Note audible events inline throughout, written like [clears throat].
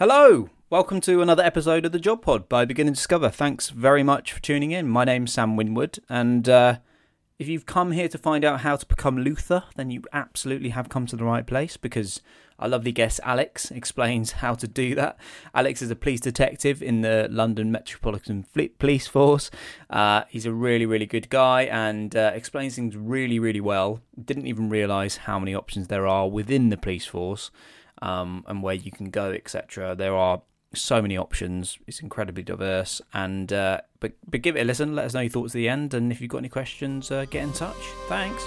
Hello, welcome to another episode of the Job Pod by Begin and Discover. Thanks very much for tuning in. My name's Sam Winwood, and uh, if you've come here to find out how to become Luther, then you absolutely have come to the right place because our lovely guest Alex explains [laughs] how to do that. Alex is a police detective in the London Metropolitan Police Force. Uh, he's a really, really good guy and uh, explains things really, really well. Didn't even realise how many options there are within the police force um, and where you can go, etc. There are so many options. It's incredibly diverse. And uh, but but give it a listen. Let us know your thoughts at the end, and if you've got any questions, uh, get in touch. Thanks.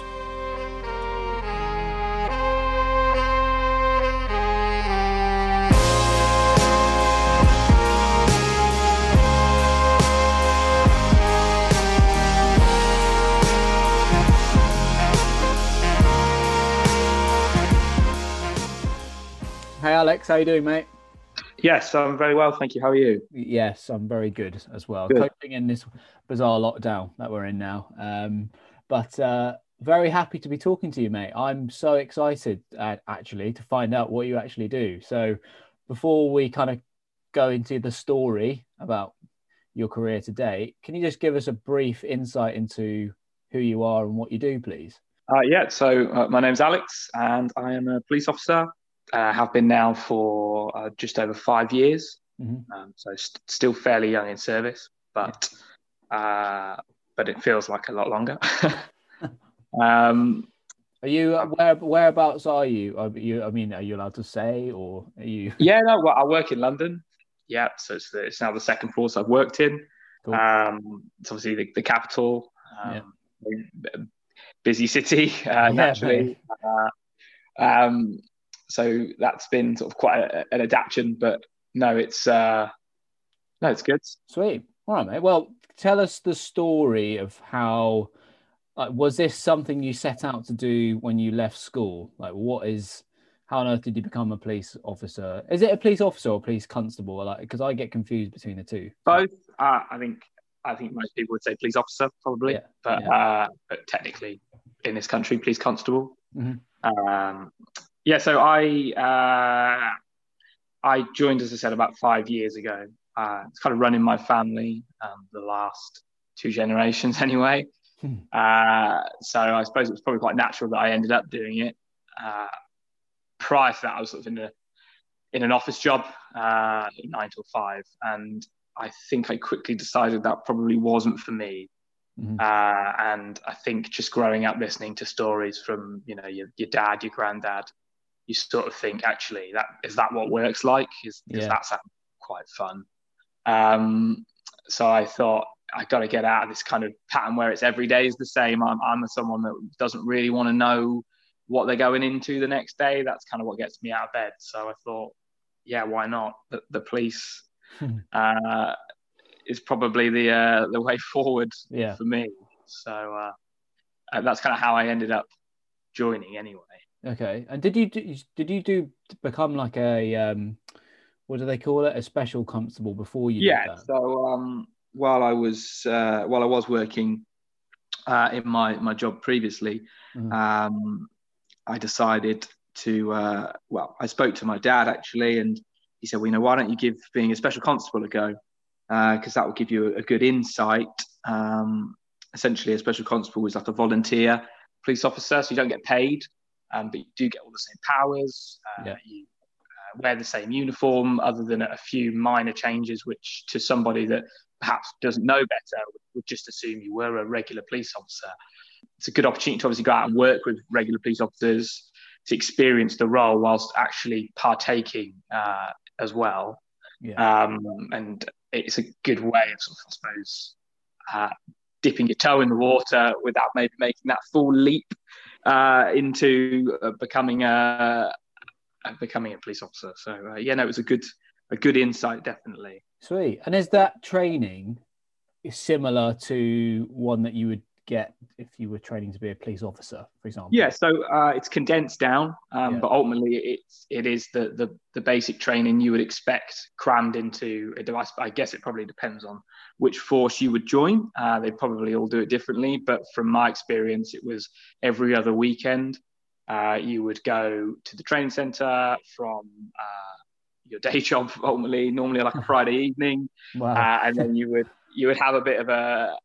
Alex, how you doing, mate? Yes, I'm very well, thank you. How are you? Yes, I'm very good as well. Good. Coping in this bizarre lockdown that we're in now. Um, but uh, very happy to be talking to you, mate. I'm so excited uh, actually to find out what you actually do. So before we kind of go into the story about your career to date, can you just give us a brief insight into who you are and what you do, please? Uh, yeah, so uh, my name's Alex, and I am a police officer. Uh, have been now for uh, just over five years, Mhm. um, so st- still fairly young in service, but uh, but it feels like a lot longer. [laughs] [laughs] um, Are you uh, where whereabouts are you? Are you? I mean, are you allowed to say, or are you? [laughs] yeah, no, well, I work in London. Yeah, so it's, the, it's now the second force I've worked in. Cool. Um, it's obviously the, the capital, um, busy city, uh, Yeah, naturally. Uh, um, so that's been sort of quite a, an adaptation, but no, it's uh, no, it's good. Sweet. All right, mate. Well, tell us the story of how. Like, was this something you set out to do when you left school? Like, what is? How on earth did you become a police officer? Is it a police officer or a police constable? Like, because I get confused between the two. Both, uh, I think, I think most people would say police officer probably, Yeah, but yeah. Uh, but technically in this country, police constable. Mhm. Um, yeah, so I uh, I joined, as I said, about five years ago. Uh, it's kind of running my family, um, the last two generations [laughs] anyway. Hmm. Uh, so I suppose it was probably quite natural that I ended up doing it. Uh, prior to that, I was sort of in a in an office job, uh, nine till five, and I think I quickly decided that probably wasn't for me. Mhm. Uh, and I think just growing up listening to stories from you know your, your dad, your granddad, you sort of think actually that is that what works like? Is, is Yeah. that sound quite fun? Um, so I thought I got to get out of this kind of pattern where it's every day is the same. I'm, I'm someone that doesn't really want to know what they're going into the next day. That's kind of what gets me out of bed. So I thought, yeah, why not? The, the police Hmm. uh, is probably the uh, the way [laughs] forward Yeah. for me. So uh, uh, that's kind of how I ended up joining anyway. Okay. And did you do, did you do become like a um, what do they call it? A special constable before you yeah. So um, while I was uh, while I was working uh, in my my job previously, Mhm. um, I decided to uh, well, I spoke to my dad actually, and he said, "Well, you know, why don't you give being a special constable a go? Because that will give you a, good insight." Um, essentially, a special constable is like a volunteer police officer, so you don't get paid, um, but you do get all the same powers. Uh, Yeah. You uh, wear the same uniform, other than a few minor changes, which to somebody that perhaps doesn't know better would, just assume you were a regular police officer. It's a good opportunity to obviously go out and work with regular police officers to experience the role whilst actually partaking uh, as well. Yeah. Um, and it's a good way of, sort of, I suppose, uh, dipping your toe in the water without maybe making that full leap uh, into uh, becoming a becoming a police officer. So uh, yeah, no, it was a good a good insight, definitely. Sweet. And is that training similar to one that you would get if you were training to be a police officer, for example? Yeah, so uh, it's condensed down, um, Yeah. but ultimately it's it is the, the the basic training you would expect crammed into a device. I guess it probably depends on which force you would join. Uh, they probably all do it differently, but from my experience, it was every other weekend. Uh, you would go to the training centre from uh, your day [laughs] job ultimately, normally like a [laughs] Friday evening, Wow. uh, and then you would you would have a bit of a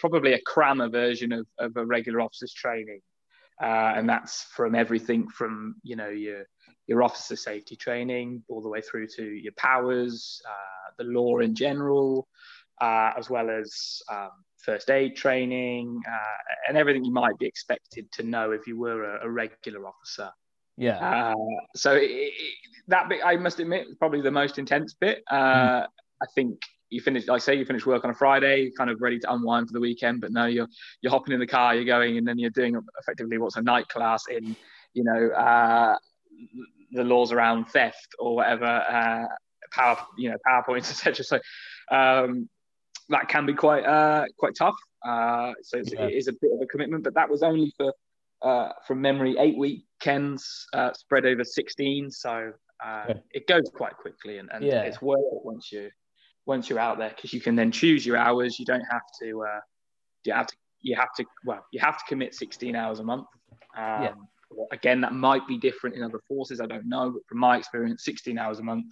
probably a crammer version of, of a regular officers training, uh, and that's from everything from you know your your officer safety training all the way through to your powers, uh, the law in general, uh, as well as um, first aid training uh, and everything you might be expected to know if you were a, a regular officer. yeah. Uh, so it, it, that bit, I must admit, is probably the most intense bit. Uh, I think you finish, like I say, you finish work on a Friday, kind of ready to unwind for the weekend, but no, you're you're hopping in the car, you're going, and then you're doing effectively what's a night class in, you know, uh, the laws around theft or whatever, uh, power, you know, powerpoints, [laughs] etc. So um, that can be quite uh, quite tough. Uh, so it's, Yeah. it is a bit of a commitment, but that was only for uh, from memory eight weekends uh, spread over 16. So uh, Okay. it goes quite quickly, and, and Yeah. it's worth it once you once you're out there because you can then choose your hours. You don't have to uh, you have to you have to well you have to commit 16 hours a month. Um, Yeah. Again, that might be different in other forces. I don't know, but from my experience, 16 hours a month,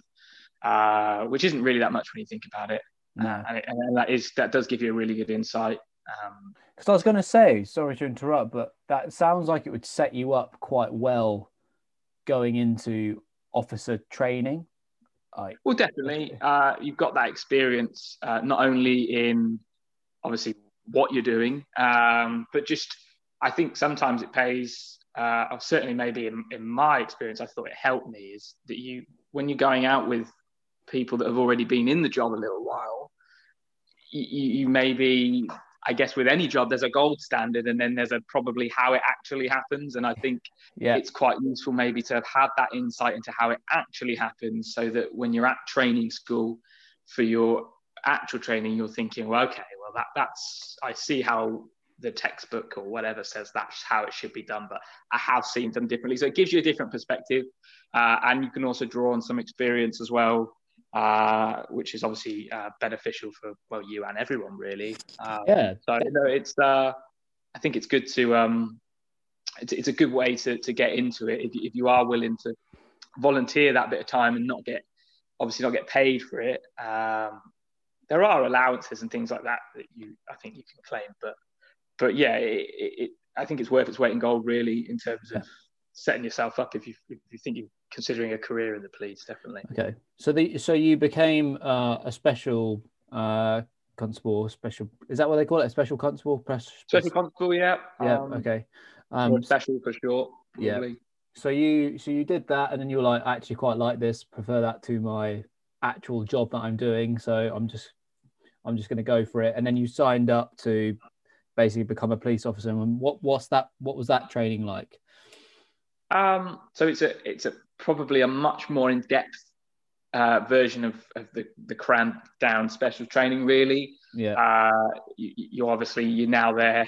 uh, which isn't really that much when you think about it. No. Uh, and, it, and that is that does give you a really good insight. Um, Because I was going to say, sorry to interrupt, but that sounds like it would set you up quite well going into officer training. Like, well, definitely, uh, you've got that experience uh, not only in obviously what you're doing, um, but just I think sometimes it pays. Uh, or certainly, maybe in, in my experience, I thought it helped me is that you when you're going out with people that have already been in the job a little while, you you maybe I guess with any job there's a gold standard and then there's a probably how it actually happens. And I think yeah, it's quite useful maybe to have had that insight into how it actually happens so that when you're at training school for your actual training you're thinking well okay well that that's i see how the textbook or whatever says that's how it should be done but i have seen them differently. So it gives you a different perspective uh, and you can also draw on some experience as well uh, which is obviously uh, beneficial for well you and everyone really. Um, yeah, so you know, it's uh, I think it's good to um, it's, it's a good way to, to get into it. If, if you are willing to volunteer that bit of time and not get obviously not get paid for it. Um, there are allowances and things like that that you I think you can claim, but but yeah, it, it, I think it's worth its weight in gold really in terms of setting yourself up if you if you think you're considering a career in the police, definitely. Okay, so the so you became uh, a special uh, constable, special is that what they call it? A special constable, press. Special constable, yeah. yeah. Um, okay. Um, special for short. Yeah. So you so you did that, and then you were like, I actually quite like this. Prefer that to my actual job that I'm doing. So I'm just I'm just going to go for it. And then you signed up to basically become a police officer. And what what's that? What was that training like? Um, so it's a it's a probably a much more in depth uh, version of, of the the cramped down special training. Really, Yeah. uh, you, you obviously you're now there.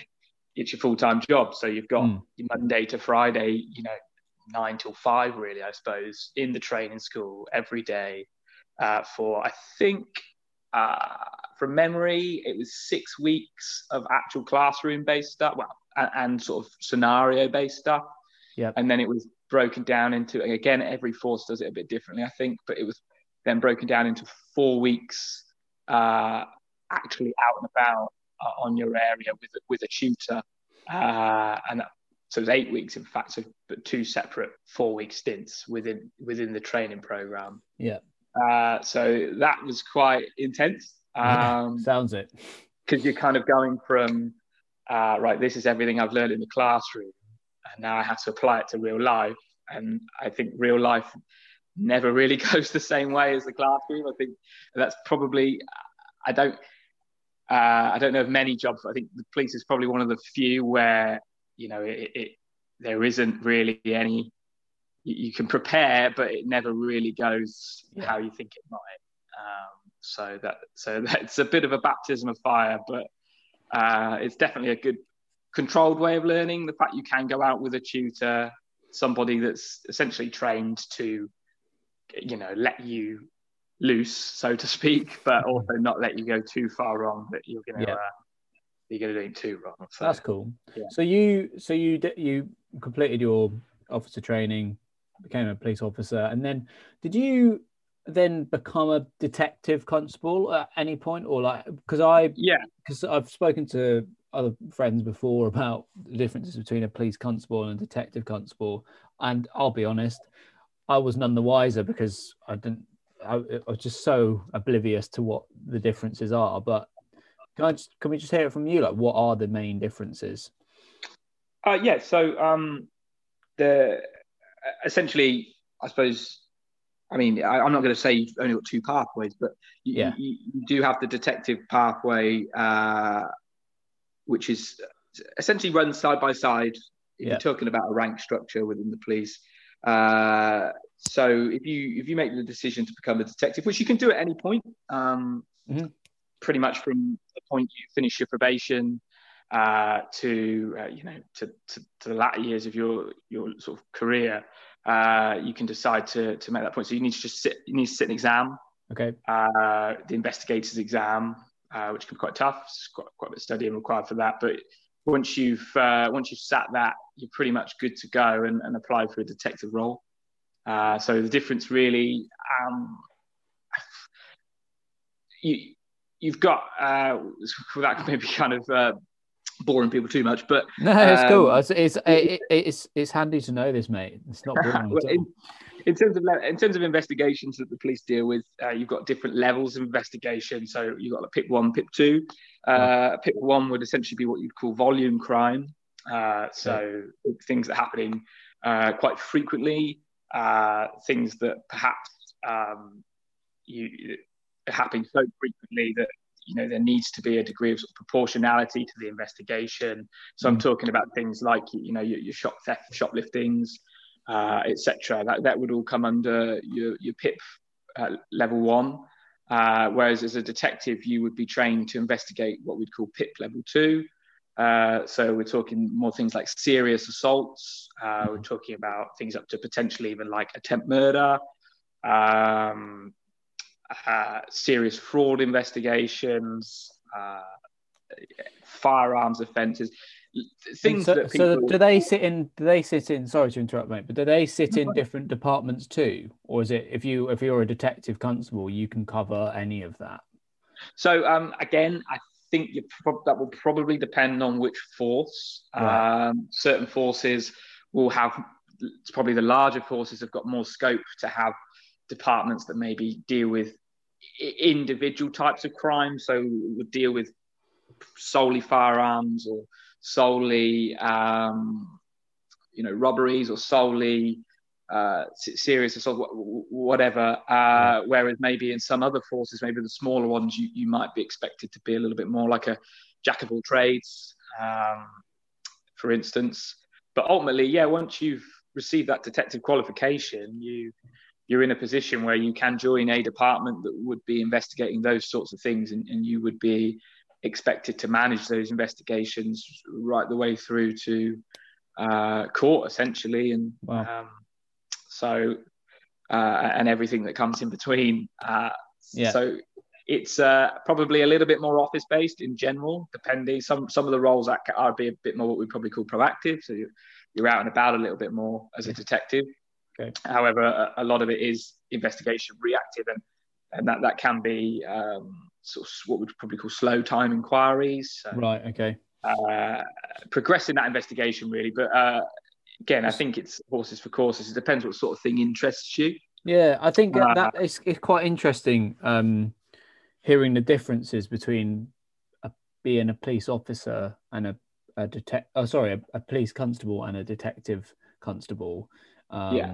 It's your full time job, so you've got Mm. your Monday to Friday. You know, nine till five, really, I suppose, in the training school every day uh, for I think. Uh, from memory, it was six weeks of actual classroom based stuff, well, and, and sort of scenario based stuff. Yep. And then it was broken down into, again, every force does it a bit differently, I think, but it was then broken down into four weeks uh, actually out and about uh, on your area with, with a tutor. Uh, and that, so it was eight weeks, in fact, so, but two separate four week stints within within the training program. Yeah. Uh, so that was quite intense. [laughs] Um, Sounds it. because you're kind of going from uh, right this is everything i've learned in the classroom and now i have to apply it to real life. And i think real life never really [laughs] goes the same way as the classroom. I think that's probably i don't uh, i don't know of many jobs. I think the police is probably one of the few where you know it, it there isn't really any you, you can prepare but it never really goes Yeah. how you think it might. Um, so that so [laughs] that's a bit of a baptism of fire, but uh, it's definitely a good controlled way of learning. The fact you can go out with a tutor, somebody that's essentially trained to, you know, let you loose, so to speak, but also not let you go too far wrong that you're gonna Yeah. uh, you're gonna do it too wrong. So That's cool. yeah. So you so you did you completed your officer training, became a police officer, and then did you then become a detective constable at any point, or like because I yeah because I've spoken to other friends before [laughs] about the differences between a police constable and a detective constable, and I'll be honest, I was none the wiser because I didn't. I, I was just so oblivious to what the differences are. But can I just, can we just hear it from you? Like, what are the main differences? Uh, yeah. So um, the essentially, I suppose. I mean, I, am not going to say you've only got two pathways, but you, yeah. you, you do have the detective pathway, uh, which is essentially runs side by side. If yeah. you're talking about a rank structure within the police, uh, so if you if you make the decision to become a detective, which you can do at any point, um, mm-hmm. pretty much from the point you finish your probation uh, to uh, you know to, to, to, the latter years of your your sort of career, uh, you can decide to to make that point. So you need to just sit. You need to sit an exam. Okay. Uh, the investigators exam, uh, which can be quite tough. It's quite quite a bit of studying required for that. But once you've uh, once you've sat that, you're pretty much good to go and, and apply for a detective role. so the difference really, um, [sighs] you you've got uh, [laughs] that maybe kind of boring people too much, but [laughs] no, it's um, cool. It's it's, it, it's it's handy to know this, mate. It's not boring. [laughs] in, in, terms of in terms of investigations that the police deal with, uh, you've got different levels of investigation. So you've got like PIP one, PIP two. Uh, PIP one would essentially be what you'd call volume crime. Uh, so yeah. things that are happening uh, quite frequently, uh, things that perhaps um, you happen so frequently that you know there needs to be a degree of, sort of proportionality to the investigation. So I'm mm. talking about things like you know your, your shop theft, shopliftings, uh, etc. That that would all come under your your PIP uh, level one. Uh, whereas as a detective, you would be trained to investigate what we'd call PIP level two. Uh, so we're talking more things like serious assaults. Uh, we're talking about things up to potentially even like attempt murder, um, uh, serious fraud investigations, uh, firearms offences, things so, that people... So do they sit in? Do they sit in? Sorry to interrupt, mate, but do they sit in different departments too, or is it if you if you're a detective constable, you can cover any of that? So um, again, I think that will probably depend on which force. Right. Um, certain forces will have. It's probably the larger forces have got more scope to have departments that maybe deal with individual types of crime. So we deal with solely firearms or solely, um, you know, robberies or solely uh, serious assault, whatever. Uh, whereas maybe in some other forces, maybe the smaller ones, you, you might be expected to be a little bit more like a jack of all trades, um, for instance. But ultimately, yeah, once you've received that detective qualification, you you're in a position where you can join a department that would be investigating those sorts of things and, and you would be expected to manage those investigations right the way through to uh, court essentially and wow. um, so uh, and everything that comes in between uh, yeah. so it's uh, probably a little bit more office based in general depending some some of the roles that are be a bit more what we probably call proactive so you're, you're out and about a little bit more as a detective Okay. However, a, a, lot of it is investigation reactive, and, and that, that can be um, sort of what we'd probably call slow time inquiries. So, right. Okay. Uh, progressing that investigation really, but uh, again, I think it's horses for courses. It depends what sort of thing interests you. Yeah, I think uh, that is it's quite interesting um, hearing the differences between a, being a police officer and a, a detect. Oh, sorry, a, a police constable and a detective constable. Um, yeah.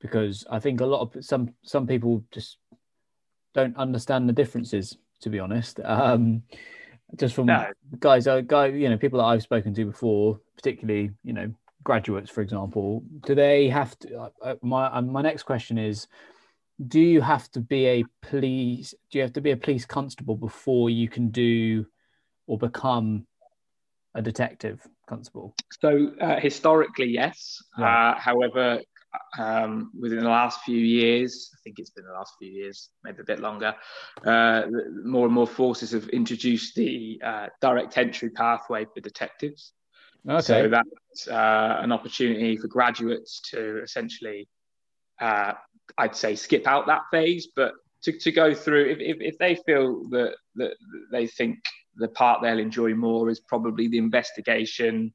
Because I think a lot of some some people just don't understand the differences. To be honest, um, just from no. guys, uh, guy, you know, people that I've spoken to before, particularly, you know, graduates, for example, do they have to? Uh, uh my uh, my next question is, do you have to be a police? Do you have to be a police constable before you can do or become a detective constable? So uh, historically, yes. Right. Uh, however, um, within the last few years, I think it's been the last few years, maybe a bit longer, uh, more and more forces have introduced the uh, direct entry pathway for detectives. Okay. So that's uh, an opportunity for graduates to essentially uh, I'd say skip out that phase, but to, to go through if, if, if they feel that, that they think the part they'll enjoy more is probably the investigation,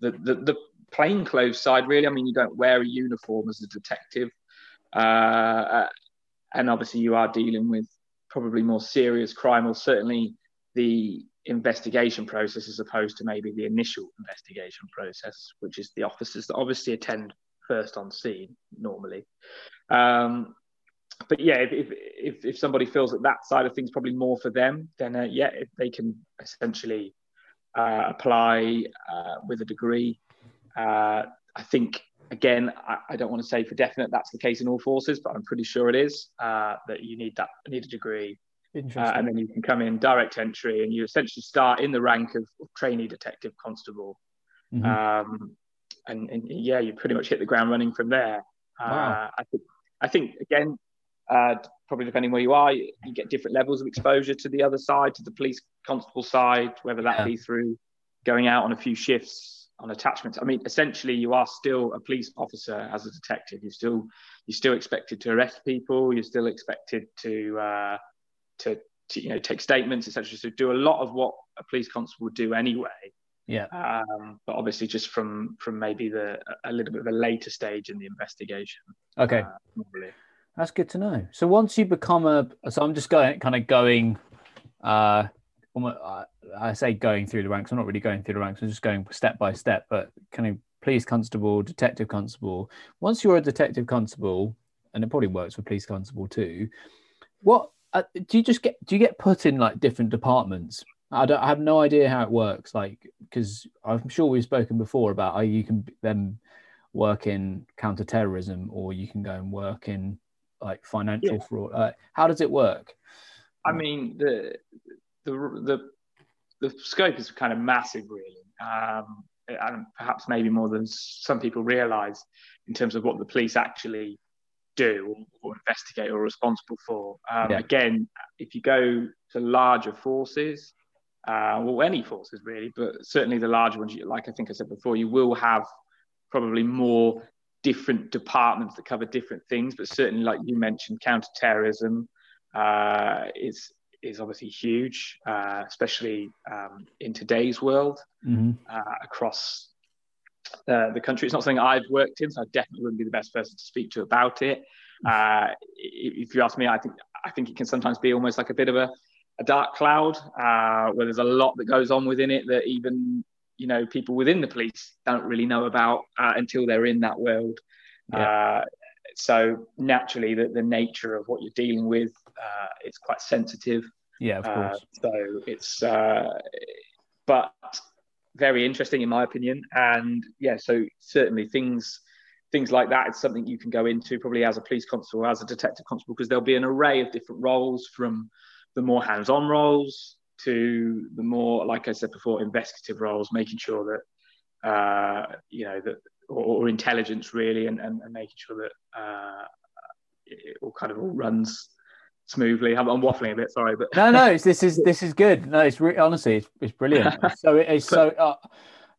the, the, the plainclothes side, really. I mean, you don't wear a uniform as a detective. Uh, and obviously, you are dealing with probably more serious crime, or certainly the investigation process as opposed to maybe the initial investigation process, which is the officers that obviously attend first on scene normally. Um, but yeah, if, if, if somebody feels that that side of things probably more for them, then uh, yeah, if they can essentially uh, apply uh, with a degree. Uh, I think again, I, I, don't want to say for definite that's the case in all forces, but I'm pretty sure it is uh, that you need that need a degree, uh, and then you can come in direct entry, and you essentially start in the rank of trainee detective constable. Mm-hmm. Um, and, and, yeah, you pretty much hit the ground running from there. Wow. I think I think again, uh, probably depending where you are, you, you, get different levels of exposure to the other side, to the police constable side, whether that yeah. be through going out on a few shifts on attachments. I mean, essentially, you are still a police officer as a detective. You still you're still expected to arrest people. You're still expected to uh, to, to you know take statements, etc. So do a lot of what a police constable would do anyway. Yeah. Um, but obviously, just from from maybe the a little bit of a later stage in the investigation. Okay. Uh, that's good to know. So once you become a, so I'm just going, kind of going, uh, I say going through the ranks. I'm not really going through the ranks. I'm just going step by step. But kind of police constable, detective constable. Once you're a detective constable, and it probably works for police constable too. What uh, do you just get? Do you get put in like different departments? I don't. I have no idea how it works. Like because I'm sure we've spoken before about how you can then work in counterterrorism, or you can go and work in like financial yeah. fraud? Uh, how does it work? I mean, the the the the scope is kind of massive, really, um, and perhaps maybe more than some people realise in terms of what the police actually do or, investigate or responsible for. Um, yeah. Again, if you go to larger forces, uh, well, any forces really, but certainly the larger ones, like I think I said before, you will have probably more different departments that cover different things, but certainly, like you mentioned, counterterrorism uh, is is obviously huge, uh, especially um, in today's world mm-hmm. uh, across uh, the country. It's not something I've worked in, so I definitely wouldn't be the best person to speak to about it. Uh, if you ask me, I think I think it can sometimes be almost like a bit of a, a dark cloud uh, where there's a lot that goes on within it that even you know people within the police don't really know about uh, until they're in that world. Yeah. Uh, so naturally, the, the nature of what you're dealing with uh, is quite sensitive. Yeah, of uh, course. so it's uh, but very interesting in my opinion, and yeah, so certainly things things like that it's something you can go into probably as a police constable as a detective constable because there'll be an array of different roles from the more hands-on roles to the more, like I said before, investigative roles, making sure that uh, you know that or, or intelligence really, and, and, and, making sure that uh, it all kind of all runs smoothly. I'm, I'm, waffling a bit, sorry, but no, no, [laughs] this is this is good. No, it's re- honestly, it's, it's brilliant. [laughs] so it's so uh,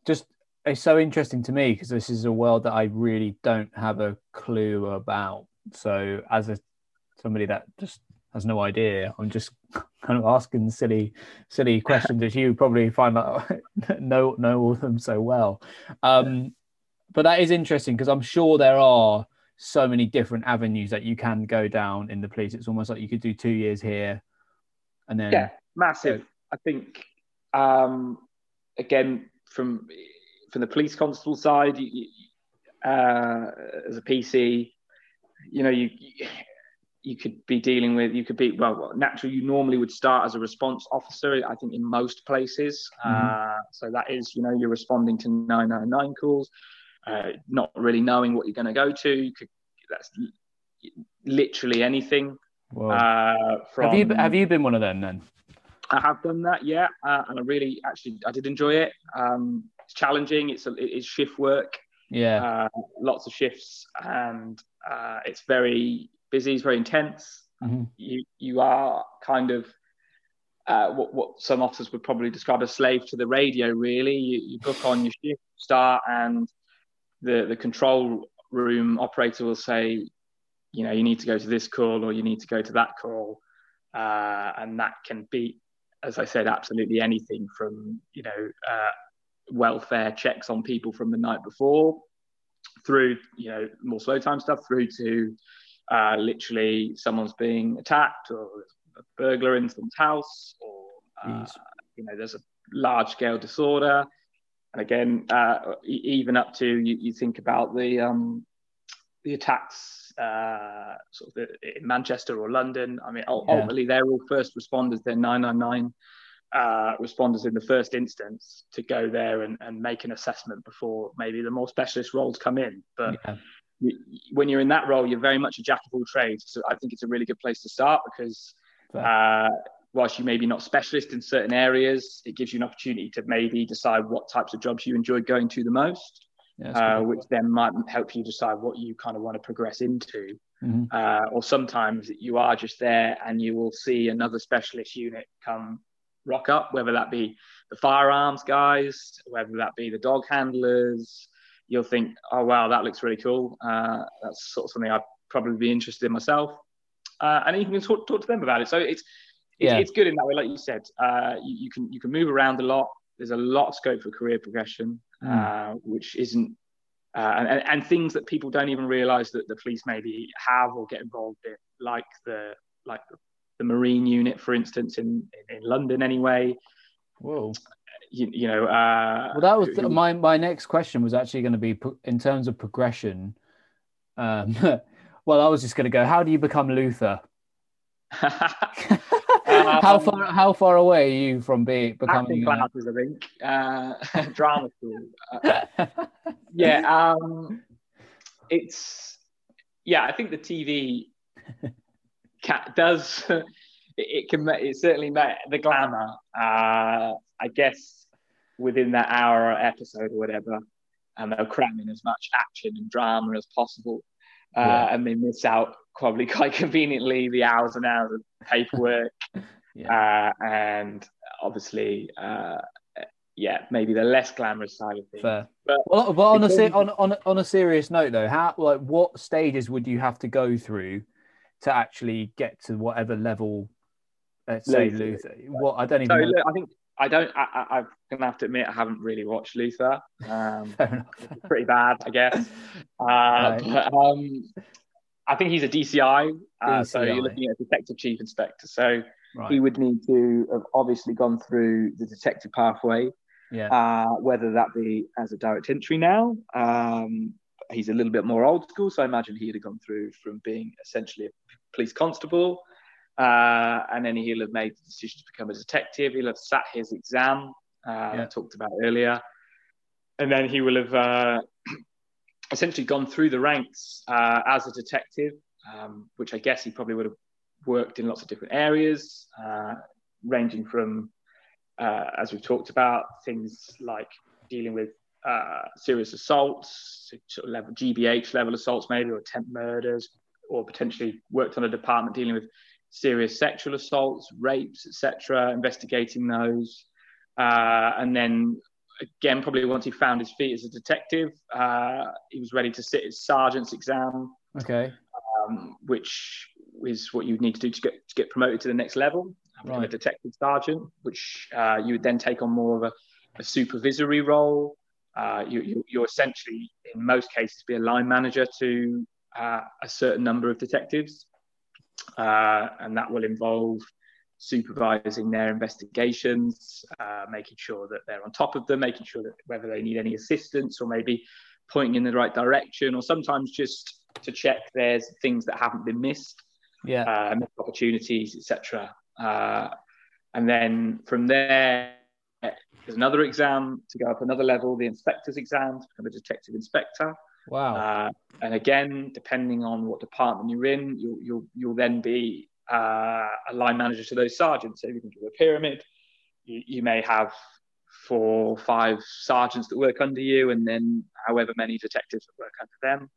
just it's so interesting to me because this is a world that I really don't have a clue about. So as a somebody that just has no idea. I'm just kind of asking silly, silly questions as you probably find that [laughs] know know all of them so well. Um, but that is interesting because I'm sure there are so many different avenues that you can go down in the police. It's almost like you could do two years here, and then yeah, massive. I think um, again from from the police constable side, you, uh, as a PC, you know you you could be dealing with you could be well naturally you normally would start as a response officer i think in most places. Mm-hmm. uh, so that is you know you're responding to 999 calls uh, not really knowing what you're going to go to. You could that's literally anything. Uh, from, have you have you been one of them then? I have done that yeah uh, and i really actually i did enjoy it. Um, it's challenging it's a, it's shift work. Yeah. Uh, lots of shifts and uh, it's very busy, it's very intense. Mm-hmm. You you are kind of uh, what, what some officers would probably describe as slave to the radio. Really, you, you book on your shift start, and the the control room operator will say, you know, you need to go to this call or you need to go to that call. Uh, and that can be, as I said, absolutely anything from, you know, uh, welfare checks on people from the night before through, you know, more slow time stuff through to uh, literally someone's being attacked or a burglar in someone's house or, uh, you know, there's a large scale disorder. And again, uh, even up to you, you think about the um, the attacks uh, sort of the, in Manchester or London. I mean, ultimately, yeah. they're all first responders. They're 999 uh, responders in the first instance to go there and, and make an assessment before maybe the more specialist roles come in. But yeah. You, when you're in that role, you're very much a jack of all trades. So I think it's a really good place to start because uh, whilst you may be not specialist in certain areas, it gives you an opportunity to maybe decide what types of jobs you enjoy going to the most uh, which then might help you decide what you kind of want to progress into. Mm-hmm. Uh, or sometimes you are just there and you will see another specialist unit come rock up, whether that be the firearms guys, whether that be the dog handlers. You'll think, oh, wow, that looks really cool. Uh, that's sort of something I'd probably be interested in myself. Uh, and you can talk, talk to them about it. So it's, it's, yeah. it's good in that way. Like you said, uh, you, you, can, you can move around a lot. There's a lot of scope for career progression mm. uh, which isn't uh, and, and things that people don't even realise that the police maybe have or get involved in, like the like the, the marine unit, for instance, in, in, in London anyway. Whoa. You, you know. Uh, well, that was who, my my next question was actually going to be in terms of progression. Um, [laughs] well, I was just going to go. How do you become Luther? [laughs] how um, far how far away are you from being becoming classes? I think uh, [laughs] drama school. Uh, yeah, um, it's yeah. I think the TV cat does it can it certainly met the glamour. Uh, I guess within that hour episode or whatever, and they'll cram in as much action and drama as possible. Uh, yeah. and they miss out probably [laughs] quite conveniently the hours and hours of paperwork [laughs] yeah. uh, and obviously uh, yeah maybe the less glamorous side of things Fair. but well, but on a on, on, on a serious note though how like what stages would you have to go through to actually get to whatever level let's say Luther, Luther. what I don't even so, know. I think I don't. I, am gonna have to admit I haven't really watched Luther. Um, [laughs] pretty bad, I guess. [laughs] Uh, right. but, um, I think he's a DCI, uh, DCI, so you're looking at a detective chief inspector. So right. he would need to have obviously gone through the detective pathway. Yeah. Uh, whether that be as a direct entry now, um, he's a little bit more old school, so I imagine he'd have gone through from being essentially a police constable, uh, and then he'll have made the decision to become a detective. He'll have sat his exam, uh, yeah. Talked about earlier, and then he will have uh, [clears throat] essentially gone through the ranks uh, as a detective, um, which I guess he probably would have worked in lots of different areas, uh, ranging from, uh, as we've talked about, things like dealing with uh, serious assaults, sort of level, GBH level assaults, maybe, or attempt murders, or potentially worked on a department dealing with serious sexual assaults, rapes, etc., investigating those. Uh, and then again, probably once he found his feet as a detective, uh, he was ready to sit his sergeant's exam. Okay. Um, which is what you need to do to get to get promoted to the next level, right. a detective sergeant, which uh, you would then take on more of a, a supervisory role. Uh, you, you, are essentially, in most cases, be a line manager to uh, a certain number of detectives, uh, and that will involve supervising their investigations, uh, making sure that they're on top of them, making sure that whether they need any assistance or maybe pointing in the right direction, or sometimes just to check there's things that haven't been missed yeah, uh, opportunities, etc. Uh, and then from there, there's another exam to go up another level, the inspector's exam to become a detective inspector. Wow. Uh, and again, depending on what department you're in, you'll you'll you'll then be uh, a line manager to those sergeants. So if you think of a pyramid, you, you may have four, or five sergeants that work under you, and then however many detectives that work under them.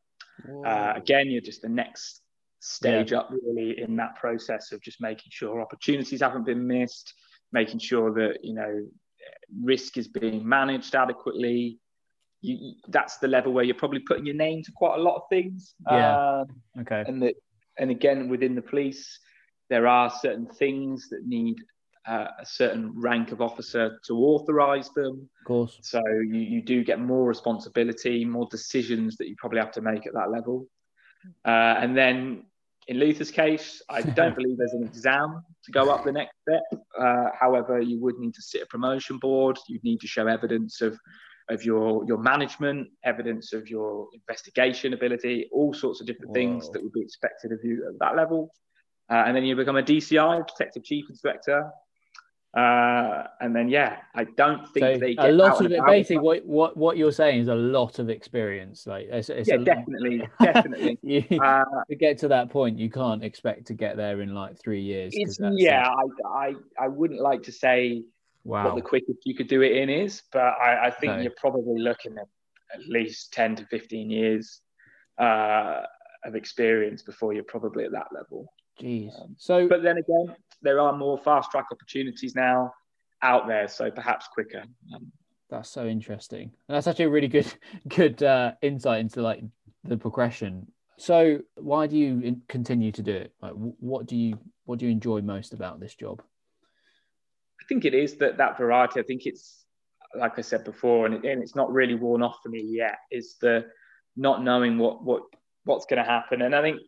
Uh, again, you're just the next stage yeah. up really in that process of just making sure opportunities haven't been missed, making sure that you know risk is being managed adequately, you, that's the level where you're probably putting your name to quite a lot of things. Yeah. Um, okay. And that, and again, within the police, there are certain things that need uh, a certain rank of officer to authorise them. Of course. So you, you do get more responsibility, more decisions that you probably have to make at that level. Uh, and then in Luther's case, I [laughs] don't believe there's an exam to go up the next step. Uh, however, you would need to sit a promotion board. You'd need to show evidence of of your your management, evidence of your investigation ability, all sorts of different Whoa. things that would be expected of you at that level. Uh, and then you become a DCI, Detective Chief Inspector. Uh, and then yeah, I don't think so they a lot of it. Basically, what, what what you're saying is a lot of experience. Like it's, it's yeah, definitely, definitely. [laughs] you, uh, to get to that point, you can't expect to get there in like three years. yeah, I, I I wouldn't like to say wow. what the quickest you could do it in is, but I, I think you're probably looking at at least ten to fifteen years uh, of experience before you're probably at that level. Jeez. Um, so, but then again, there are more fast track opportunities now out there, so perhaps quicker. Um, that's so interesting. That's actually a really good [laughs] good uh, insight into like the progression. So, why do you continue to do it? Like, what do you what do you enjoy most about this job? I think it is that that variety. I think it's like I said before, and, it, and it's not really worn off for me yet. Is the not knowing what what what's going to happen, and I think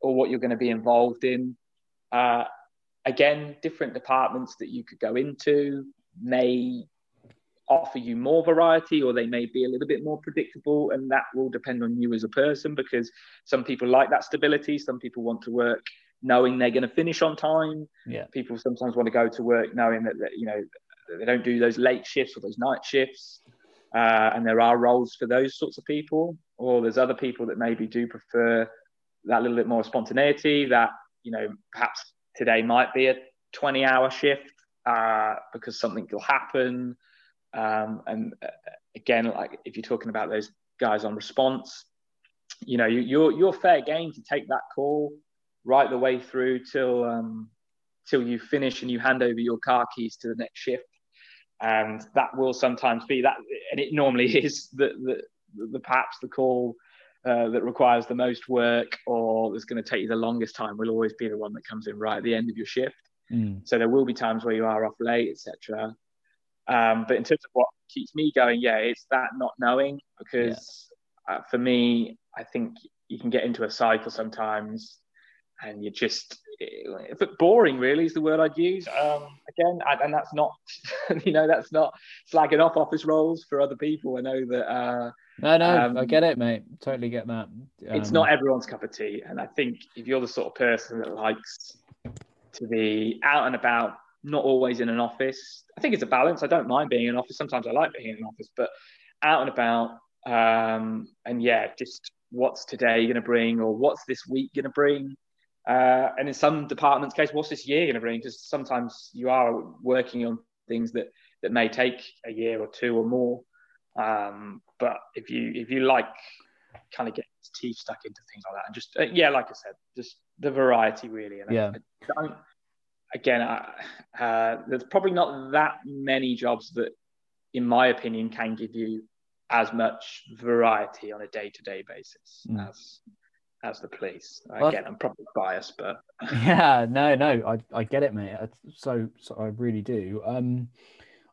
or what you're going to be involved in. Uh, again, different departments that you could go into may offer you more variety or they may be a little bit more predictable and that will depend on you as a person because some people like that stability. Some people want to work knowing they're going to finish on time. Yeah. People sometimes want to go to work knowing that, that you know they don't do those late shifts or those night shifts uh, and there are roles for those sorts of people or there's other people that maybe do prefer that little bit more spontaneity that you know perhaps today might be a 20 hour shift uh, because something will happen. Um, and uh, again like if you're talking about those guys on response you know you, you're you're fair game to take that call right the way through till um, till you finish and you hand over your car keys to the next shift. And that will sometimes be that and it normally [laughs] is the the, the perhaps the call uh, that requires the most work or that's going to take you the longest time will always be the one that comes in right at the end of your shift. Mm. So there will be times where you are off late, etc. Um, but in terms of what keeps me going, yeah, it's that not knowing because yeah. uh, for me, I think you can get into a cycle sometimes and you're just but boring really is the word I'd use. Um, again, I, and that's not, [laughs] you know, that's not slagging off office roles for other people. I know that. Uh, no, no, um, I get it, mate. Totally get that. Um, it's not everyone's cup of tea, and I think if you're the sort of person that likes to be out and about, not always in an office, I think it's a balance. I don't mind being in an office. Sometimes I like being in an office, but out and about, um, and yeah, just what's today going to bring, or what's this week going to bring uh, and in some departments' case, what's this year going to bring? Because sometimes you are working on things that that may take a year or two or more. Um, but if you if you like kind of get teeth stuck into things like that, and just uh, yeah, like I said, just the variety really. And yeah. I, I don't, again, I, uh, there's probably not that many jobs that, in my opinion, can give you as much variety on a day to day basis mm. as as the police. Well, Again, I'm probably biased, but [laughs] yeah, no, no, I, I get it, mate. So, so I really do. Um,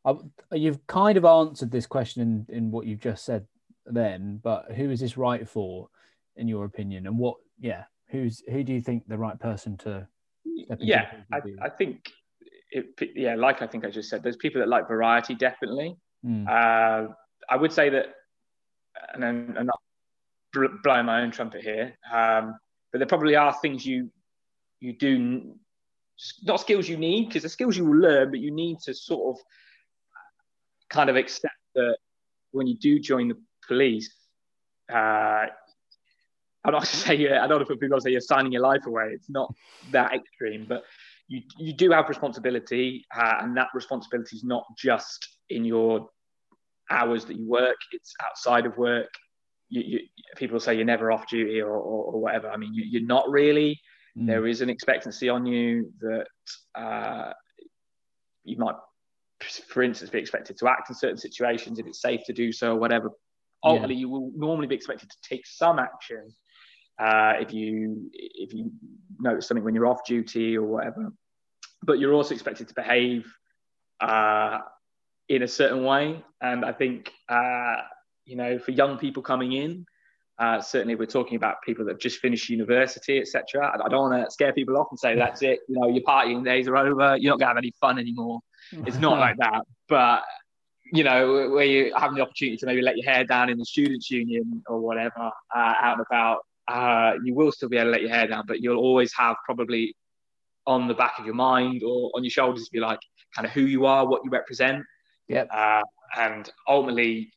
I, you've kind of answered this question in, in what you've just said then, but who is this right for, in your opinion, and what? Yeah, who's who do you think the right person to? yeah, I, I, think, it, yeah, like I think I just said, there's people that like variety, definitely. Mm. Uh, I would say that, and, and not blowing my own trumpet here, um, but there probably are things you you do not skills you need because the skills you will learn, but you need to sort of kind of accept that when you do join the police, uh, I'm not [laughs] to say I don't know if people say you're signing your life away. It's not that extreme, but you you do have responsibility, uh, and that responsibility is not just in your hours that you work; it's outside of work you, you, people say you're never off duty or, or, or whatever. I mean, you, are not really. Mm. There is an expectancy on you that uh, you might, for instance, be expected to act in certain situations if it's safe to do so or whatever. ultimately yeah. you will normally be expected to take some action uh, if you if you notice something when you're off duty or whatever. But you're also expected to behave uh, in a certain way, and I think uh, you know for young people coming in. Uh, certainly, we're talking about people that have just finished university, etc. I, I don't want to scare people off and say that's it. You know, your partying days are over. You're not going to have any fun anymore. It's not like that. [laughs] But you know, where you having the opportunity to maybe let your hair down in the students' union or whatever, uh, out and about, uh, you will still be able to let your hair down, but you'll always have probably on the back of your mind or on your shoulders, if you like, kind of who you are, what you represent. Yeah. Uh, and ultimately,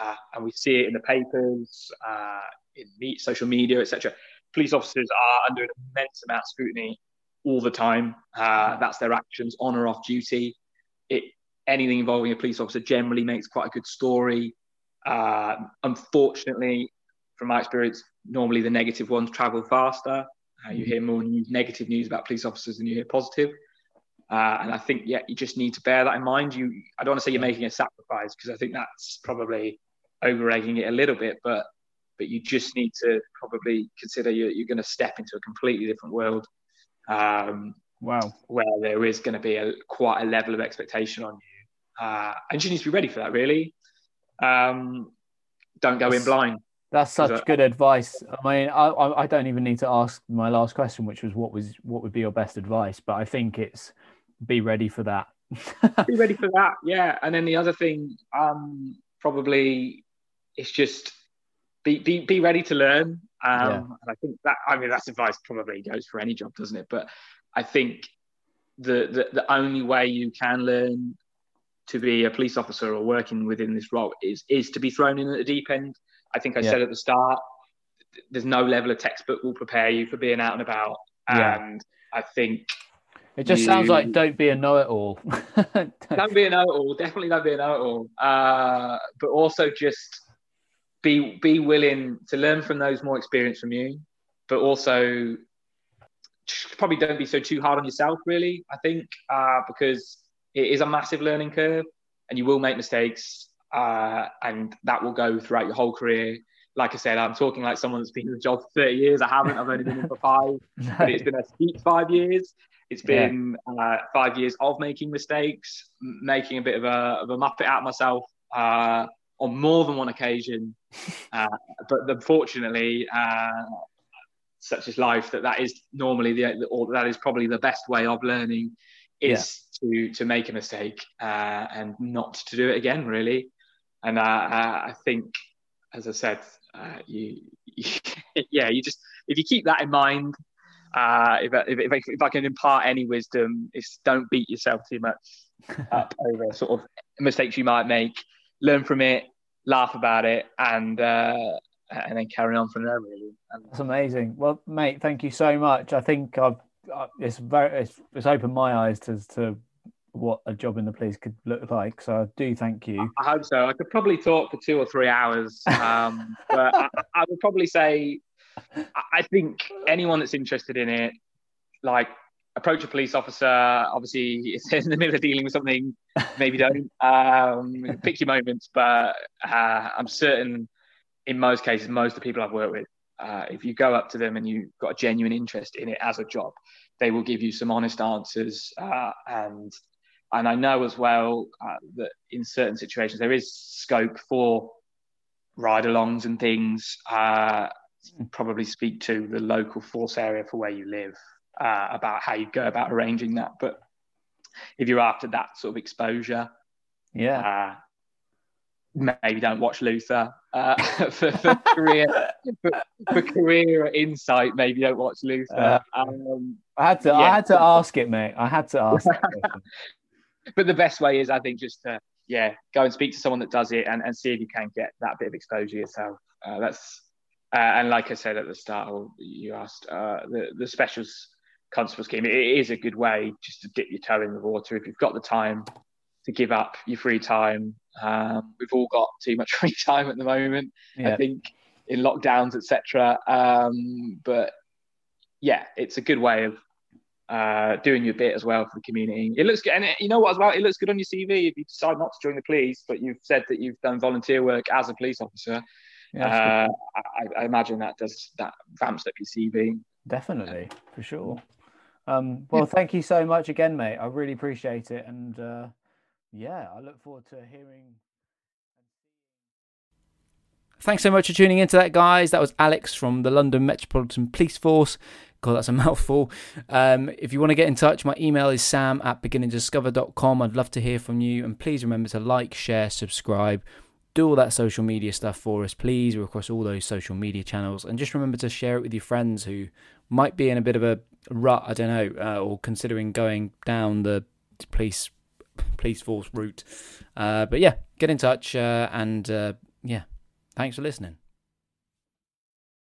uh, and we see it in the papers, uh, in meet, social media, etc. Police officers are under an immense amount of scrutiny all the time. Uh, that's their actions on or off duty. It, anything involving a police officer generally makes quite a good story. Uh, unfortunately, from my experience, normally the negative ones travel faster. Uh, you hear more news, negative news about police officers than you hear positive. Uh, and I think, yeah, you just need to bear that in mind. You, I don't want to say you're making a sacrifice because I think that's probably over egging it a little bit, but but you just need to probably consider you're, you're going to step into a completely different world. Um, wow, where there is going to be a quite a level of expectation on you, uh, and you need to be ready for that. Really, um, don't go in blind. That's such good advice. I mean, I, I don't even need to ask my last question, which was what was what would be your best advice. But I think it's be ready for that. be ready for that, yeah. And then the other thing, um, probably, it's just be be be ready to learn. Um, yeah. And I think that I mean that's advice probably goes for any job, doesn't it? But I think the the, the only way you can learn to be a police officer or working within this role is is to be thrown in at the deep end I think I yeah. said at the start, there's no level of textbook will prepare you for being out and about. Yeah. And I think it just you, sounds like don't be a know-it-all. [laughs] don't be a know-it-all. Definitely don't be a know-it-all. Uh, but also just be be willing to learn from those more experienced from you, but also probably don't be so too hard on yourself. Really, I think uh, because it is a massive learning curve, and you will make mistakes uh, and that will go throughout your whole career. Like I said, I'm talking like someone that's been in the job for 30 years. I haven't. I've only been in for five, no. but it's [laughs] been a steep five years. It's been yeah. uh, five years of making mistakes, making a bit of a, of a muppet out of myself uh, on more than one occasion. [laughs] Uh, but unfortunately, uh, such is life that that is normally the or that is probably the best way of learning is yeah. to to make a mistake uh, and not to do it again really and uh, I think, as I said, uh, you, you, [laughs] yeah, you just if you keep that in mind, uh, if, if, if, I, if I can impart any wisdom, is don't beat yourself too much [laughs] up over sort of mistakes you might make. Learn from it, laugh about it, and uh, and then carry on from there. Really, and, that's amazing. Well, mate, thank you so much. I think I've it's very it's, it's opened my eyes to to what a job in the police could look like. So I do thank you. I hope so. I could probably talk for two or three hours, um, but I, I, would probably say I think anyone that's interested in it, like approach a police officer. Obviously, it's in the middle of dealing with something. Maybe don't um, pick your moments, but uh, I'm certain in most cases, most of the people I've worked with, uh, if you go up to them and you've got a genuine interest in it as a job, they will give you some honest answers uh, and and I know as well uh, that in certain situations there is scope for ride-alongs and things. Uh, probably speak to the local force area for where you live uh, about how you go about arranging that. But if you're after that sort of exposure, yeah, uh, maybe don't watch Luther uh, [laughs] for, for career for, for, career insight. Maybe don't watch Luther. Uh, um, I had to. Yeah. I had to ask it, mate. I had to ask. [laughs] but the best way is, I think, just to yeah, go and speak to someone that does it and, and see if you can get that bit of exposure yourself. Uh, that's uh, and like I said at the start, you asked uh, the the specials constable scheme. It is a good way just to dip your toe in the water if you've got the time to give up your free time. Um, we've all got too much [laughs] free time at the moment. Yeah. I think in lockdowns, etc. Um, but yeah, it's a good way of uh, doing your bit as well for the community. It looks good, and it, you know what as well, it looks good on your CV if you decide not to join the police, but you've said that you've done volunteer work as a police officer. Yeah, uh, I, I, imagine that does that vamps up your CV. Definitely, for sure. Um, well, thank you so much again, mate. I really appreciate it, and uh, yeah, I look forward to hearing. Thanks so much for tuning into that, guys. That was Alex from the London Metropolitan Police Force. God, that's a [laughs] mouthful. Um, if you want to get in touch, my email is sam at beginanddiscover.com. I'd love to hear from you. And please remember to like, share, subscribe, do all that social media stuff for us, please. We're across all those social media channels. And just remember to share it with your friends who might be in a bit of a rut, I don't know, uh, or considering going down the police police force route. Uh, but yeah, get in touch uh, and uh, yeah, thanks for listening.